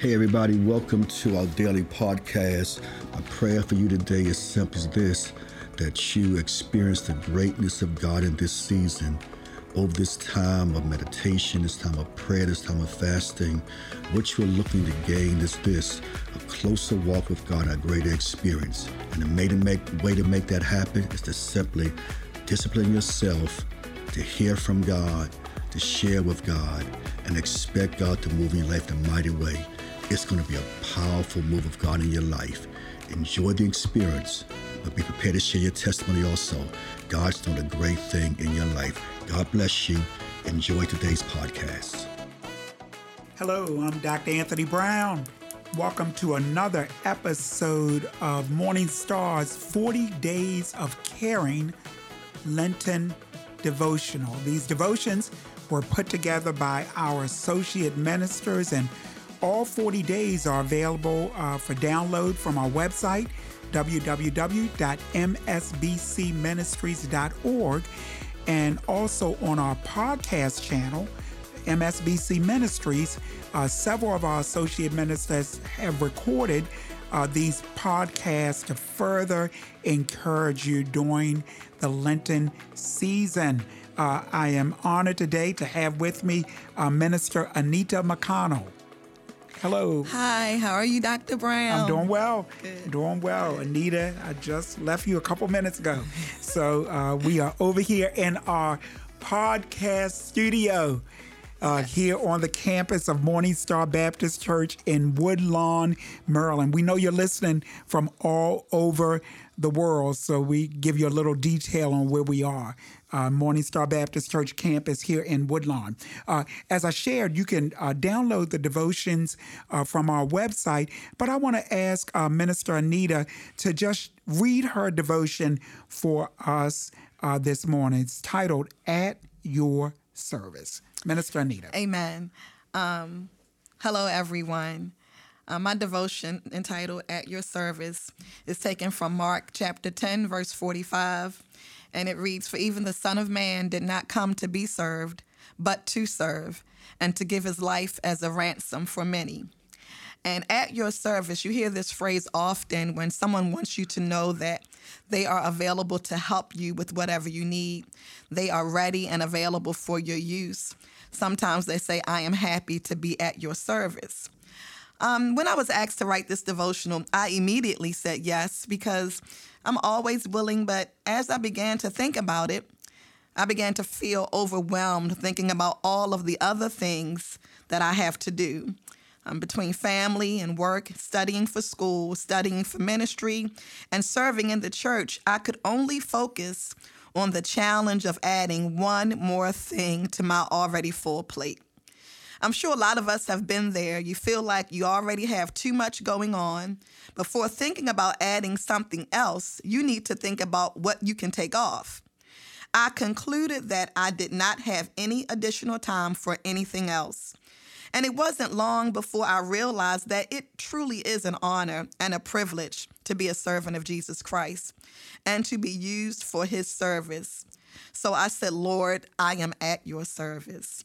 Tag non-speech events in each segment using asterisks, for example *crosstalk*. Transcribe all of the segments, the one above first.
Hey, everybody, welcome to our daily podcast. My prayer for you today is simple as this that you experience the greatness of God in this season. Over this time of meditation, this time of prayer, this time of fasting, what you're looking to gain is this a closer walk with God, a greater experience. And the way to make, way to make that happen is to simply discipline yourself to hear from God, to share with God, and expect God to move in your life a mighty way. It's going to be a powerful move of God in your life. Enjoy the experience, but be prepared to share your testimony also. God's doing a great thing in your life. God bless you. Enjoy today's podcast. Hello, I'm Dr. Anthony Brown. Welcome to another episode of Morning Star's 40 Days of Caring Lenten Devotional. These devotions were put together by our associate ministers and all 40 days are available uh, for download from our website, www.msbcministries.org, and also on our podcast channel, MSBC Ministries. Uh, several of our associate ministers have recorded uh, these podcasts to further encourage you during the Lenten season. Uh, I am honored today to have with me uh, Minister Anita McConnell. Hello. Hi, how are you, Dr. Brown? I'm doing well. Good. Doing well. Anita, I just left you a couple minutes ago. So uh, we are over here in our podcast studio. Uh, here on the campus of Morning Star Baptist Church in Woodlawn, Maryland. We know you're listening from all over the world, so we give you a little detail on where we are. Uh, Morning Star Baptist Church campus here in Woodlawn. Uh, as I shared, you can uh, download the devotions uh, from our website, but I want to ask uh, Minister Anita to just read her devotion for us uh, this morning. It's titled At Your Service. Minister Anita. Amen. Um, hello, everyone. Uh, my devotion entitled At Your Service is taken from Mark chapter 10, verse 45. And it reads For even the Son of Man did not come to be served, but to serve, and to give his life as a ransom for many. And at your service, you hear this phrase often when someone wants you to know that they are available to help you with whatever you need. They are ready and available for your use. Sometimes they say, I am happy to be at your service. Um, when I was asked to write this devotional, I immediately said yes because I'm always willing. But as I began to think about it, I began to feel overwhelmed thinking about all of the other things that I have to do. Um, between family and work, studying for school, studying for ministry, and serving in the church, I could only focus on the challenge of adding one more thing to my already full plate. I'm sure a lot of us have been there. You feel like you already have too much going on. Before thinking about adding something else, you need to think about what you can take off. I concluded that I did not have any additional time for anything else. And it wasn't long before I realized that it truly is an honor and a privilege to be a servant of Jesus Christ and to be used for his service. So I said, Lord, I am at your service.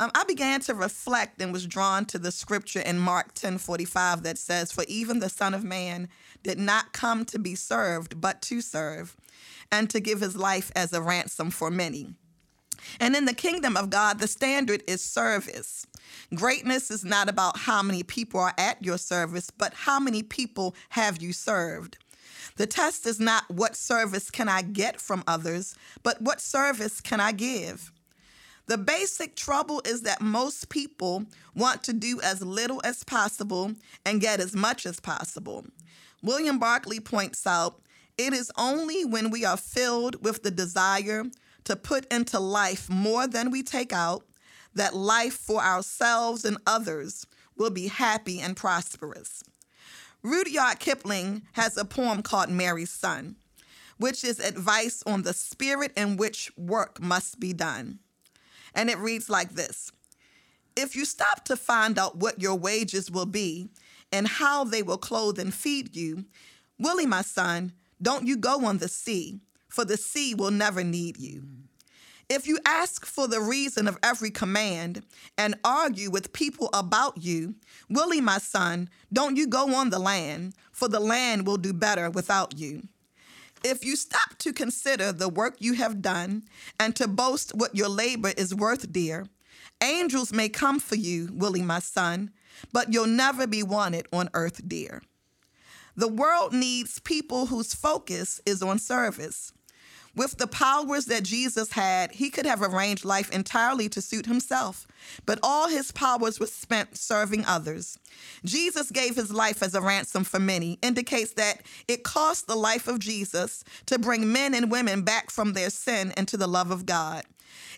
Um, I began to reflect and was drawn to the scripture in Mark 10 45 that says, For even the Son of Man did not come to be served, but to serve, and to give his life as a ransom for many. And in the kingdom of God, the standard is service. Greatness is not about how many people are at your service, but how many people have you served. The test is not what service can I get from others, but what service can I give? The basic trouble is that most people want to do as little as possible and get as much as possible. William Barclay points out it is only when we are filled with the desire to put into life more than we take out that life for ourselves and others will be happy and prosperous. Rudyard Kipling has a poem called Mary's Son, which is advice on the spirit in which work must be done. And it reads like this If you stop to find out what your wages will be and how they will clothe and feed you, Willie, my son, don't you go on the sea, for the sea will never need you. If you ask for the reason of every command and argue with people about you, Willie, my son, don't you go on the land, for the land will do better without you. If you stop to consider the work you have done and to boast what your labor is worth, dear, angels may come for you, Willie, my son, but you'll never be wanted on earth, dear. The world needs people whose focus is on service. With the powers that Jesus had, he could have arranged life entirely to suit himself, but all his powers were spent serving others. Jesus gave his life as a ransom for many, indicates that it cost the life of Jesus to bring men and women back from their sin into the love of God.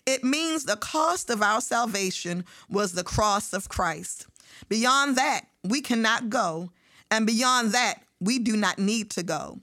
It means the cost of our salvation was the cross of Christ. Beyond that, we cannot go, and beyond that, we do not need to go.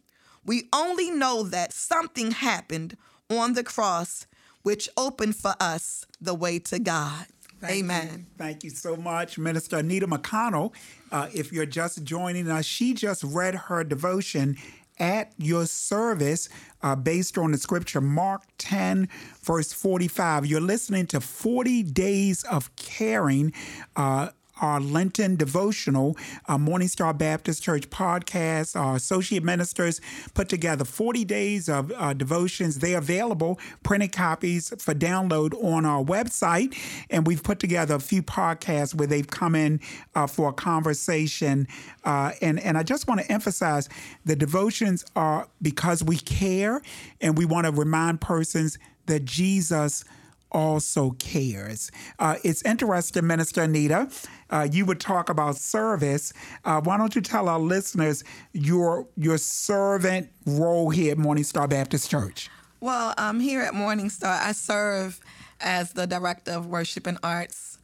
We only know that something happened on the cross which opened for us the way to God. Thank Amen. You. Thank you so much, Minister Anita McConnell. Uh, if you're just joining us, she just read her devotion at your service uh, based on the scripture Mark 10, verse 45. You're listening to 40 Days of Caring. Uh, our Lenten devotional, our Morning Star Baptist Church podcast. Our associate ministers put together 40 days of uh, devotions. They're available, printed copies for download on our website. And we've put together a few podcasts where they've come in uh, for a conversation. Uh, and, and I just want to emphasize the devotions are because we care and we want to remind persons that Jesus also cares. Uh, it's interesting, Minister Anita. Uh, you would talk about service. Uh, why don't you tell our listeners your your servant role here at Morning Star Baptist Church? Well, um, here at Morning Star, I serve as the director of worship and arts,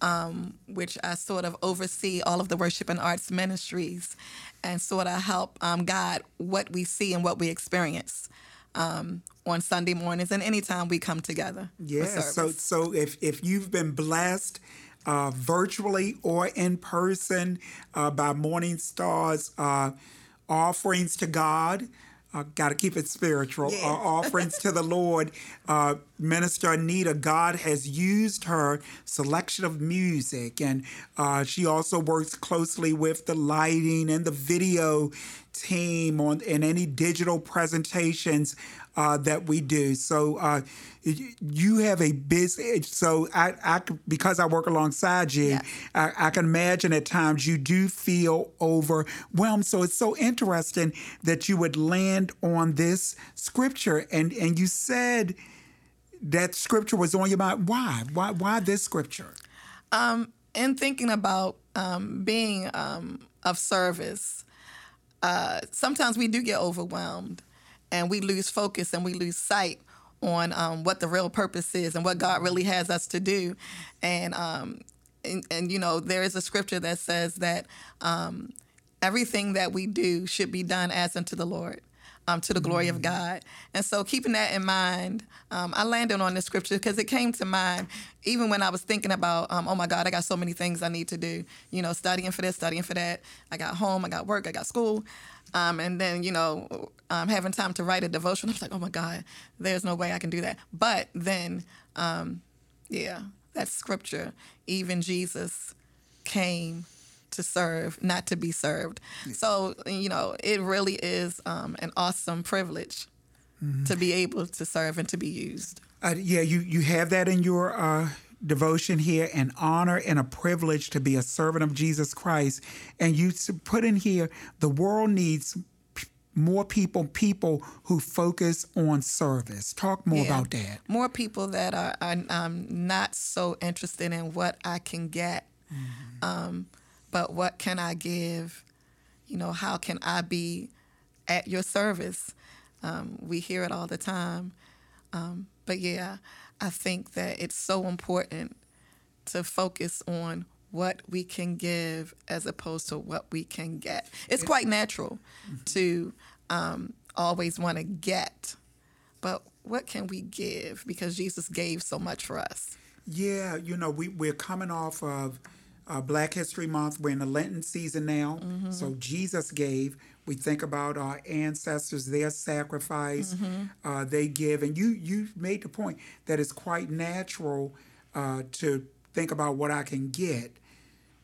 um, which I sort of oversee all of the worship and arts ministries, and sort of help um, guide what we see and what we experience um, on Sunday mornings and anytime we come together. Yeah. So so if if you've been blessed. Uh, virtually or in person uh, by Morning Star's uh, offerings to God. Uh, Got to keep it spiritual. Yeah. offerings to the Lord. Minister Anita, God has used her selection of music, and uh, she also works closely with the lighting and the video team on in any digital presentations uh, that we do. So uh, you have a busy. So I, I because I work alongside you, Yeah. I, I can imagine at times you do feel overwhelmed. So it's so interesting that you would land on this scripture, and and you said that scripture was on your mind. Why? Why? Why this scripture? Um, in thinking about um, being um, of service, uh, sometimes we do get overwhelmed and we lose focus and we lose sight on um, what the real purpose is and what God really has us to do. And, um, and, and you know, there is a scripture that says that um, everything that we do should be done as unto the Lord. Um, to the glory of God. And so, keeping that in mind, um, I landed on this scripture because it came to mind even when I was thinking about, um, oh my God, I got so many things I need to do. You know, studying for this, studying for that. I got home, I got work, I got school. Um, and then, you know, um, having time to write a devotion, *laughs* I was like, oh my God, there's no way I can do that. But then, um, yeah, that scripture, even Jesus came to serve, not to be served. So, you know, it really is um, an awesome privilege to be able to serve and to be used. Uh, yeah, you you have that in your uh, devotion here, an honor and a privilege to be a servant of Jesus Christ, and you put in here the world needs more people, people who focus on service. Talk more Yeah. about that. More people that are, are um, not so interested in what I can get, um, but what can I give? You know, how can I be at your service? Um, we hear it all the time. Um, but yeah, I think that it's so important to focus on what we can give as opposed to what we can get. It's quite natural to um, always want to get, but what can we give? Because Jesus gave so much for us. Yeah, you know, we, we're coming off of uh, Black History Month. We're in the Lenten season now. So Jesus gave. We think about our ancestors, their sacrifice uh, they give, and you you made the point that it's quite natural uh, to think about what I can get,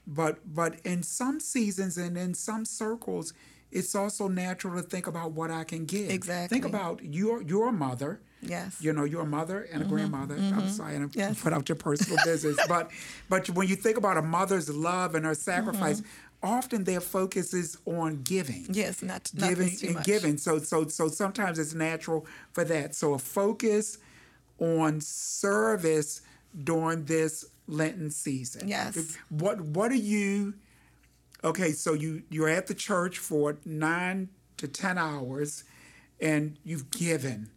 but but in some seasons and in some circles, it's also natural to think about what I can give. Exactly. Think about your your mother. Yes. You know, you're a mother and a mm-hmm. grandmother. I'm mm-hmm. sorry, and Yes. put out your personal *laughs* business, but but when you think about a mother's love and her sacrifice, mm-hmm. often their focus is on giving Yes, not, not giving too and much. giving. So so so sometimes it's natural for that. So a focus on service during this Lenten season. Yes. What what are you okay, so you you're at the church for nine to ten hours and you've given.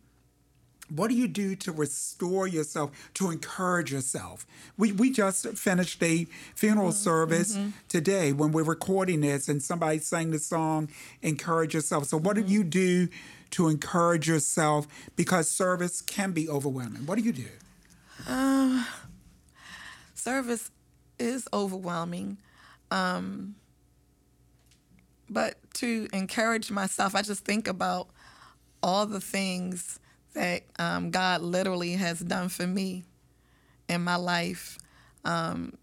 What do you do to restore yourself, to encourage yourself? We, we just finished a funeral mm-hmm. service mm-hmm. today when we're recording this, and somebody sang the song, Encourage Yourself. So, what do mm-hmm. you do to encourage yourself? Because service can be overwhelming. What do you do? Um, service is overwhelming. Um, but to encourage myself, I just think about all the things that um, God literally has done for me in my life. Um,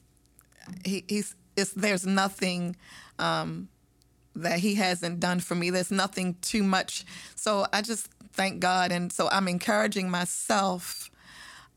he, he's there's nothing um, that he hasn't done for me. There's nothing too much. So I just thank God, and so I'm encouraging myself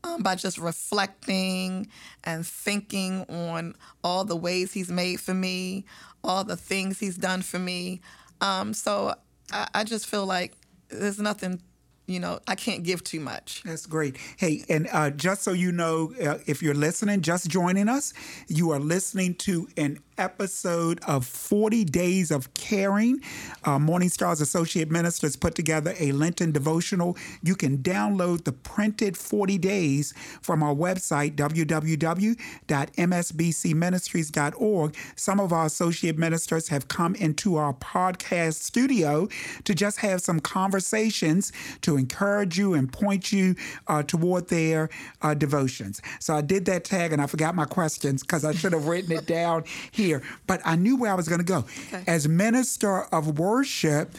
um, by just reflecting and thinking on all the ways he's made for me, all the things he's done for me. Um, so I, I just feel like there's nothing, you know, I can't give too much. That's great. Hey, and uh, just so you know, uh, if you're listening, just joining us, you are listening to an episode of 40 Days of Caring. Uh, Morning Stars Associate Ministers put together a Lenten devotional. You can download the printed 40 days from our website, www.msbcministries.org. Some of our associate ministers have come into our podcast studio to just have some conversations to encourage you and point you uh, toward their uh, devotions. So I did that tag and I forgot my questions because I should have written it down here, but I knew where I was going to go. As minister of worship,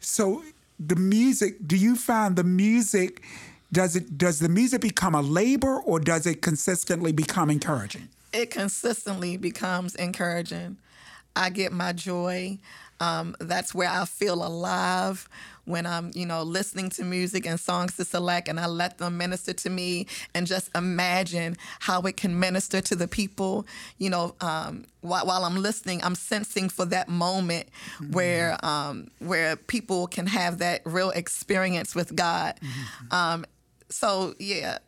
so the music, do you find the music? Does it does the music become a labor or does it consistently become encouraging? it consistently becomes encouraging. I get my joy. Um, that's where I feel alive when I'm, you know, listening to music and songs to select, and I let them minister to me, and just imagine how it can minister to the people. You know, um, while, while I'm listening, I'm sensing for that moment where um, where people can have that real experience with God. Um, so yeah,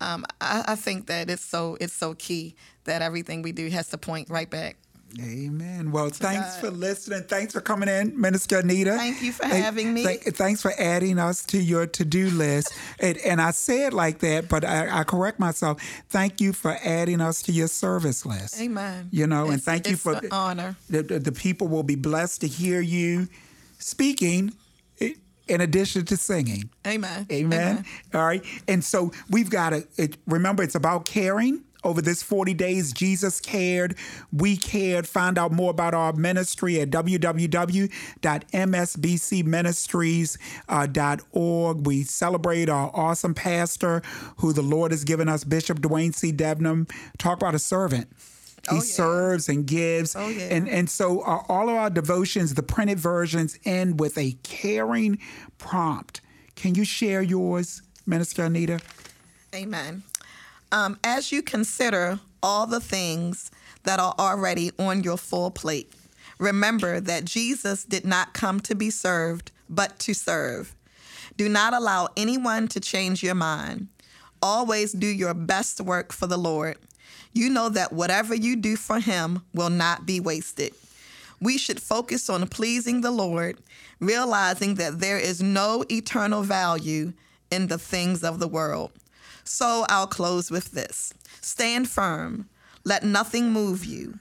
um, I, I think that it's so it's so key that everything we do has to point right back. Amen. Well, thanks God. for listening. Thanks for coming in, Minister Anita. Thank you for Thank- having me. thank- thanks for adding us to your to-do list. and, and I say it like that, but I, I correct myself. Thank you for adding us to your service list. Amen. You know, and It's- thank you for an honor. The, the, the people will be blessed to hear you speaking in addition to singing. Amen. Amen. All right. And so we've got to remember it's about caring. Over this 40 days, Jesus cared, we cared. Find out more about our ministry at www.msbcministries.org. We celebrate our awesome pastor who the Lord has given us, Bishop Dwayne C. Debnam. Talk about a servant. He Oh, yeah. serves and gives. Oh, yeah. And and so uh, all of our devotions, the printed versions, end with a caring prompt. Can you share yours, Minister Anita? Amen. Um, as you consider all the things that are already on your full plate, remember that Jesus did not come to be served, but to serve. Do not allow anyone to change your mind. Always do your best work for the Lord. You know that whatever you do for Him will not be wasted. We should focus on pleasing the Lord, realizing that there is no eternal value in the things of the world. So I'll close with this Stand firm, let nothing move you.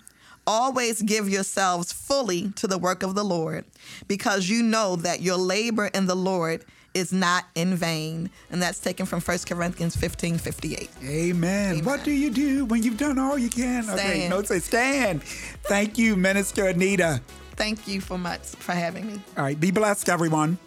Always give yourselves fully to the work of the Lord, because you know that your labor in the Lord is not in vain. And that's taken from 1 Corinthians 15 58. Amen. What do you do when you've done all you can? Okay, no, say stand. Thank you, Minister Anita. Thank you for much for having me. All right, be blessed, everyone.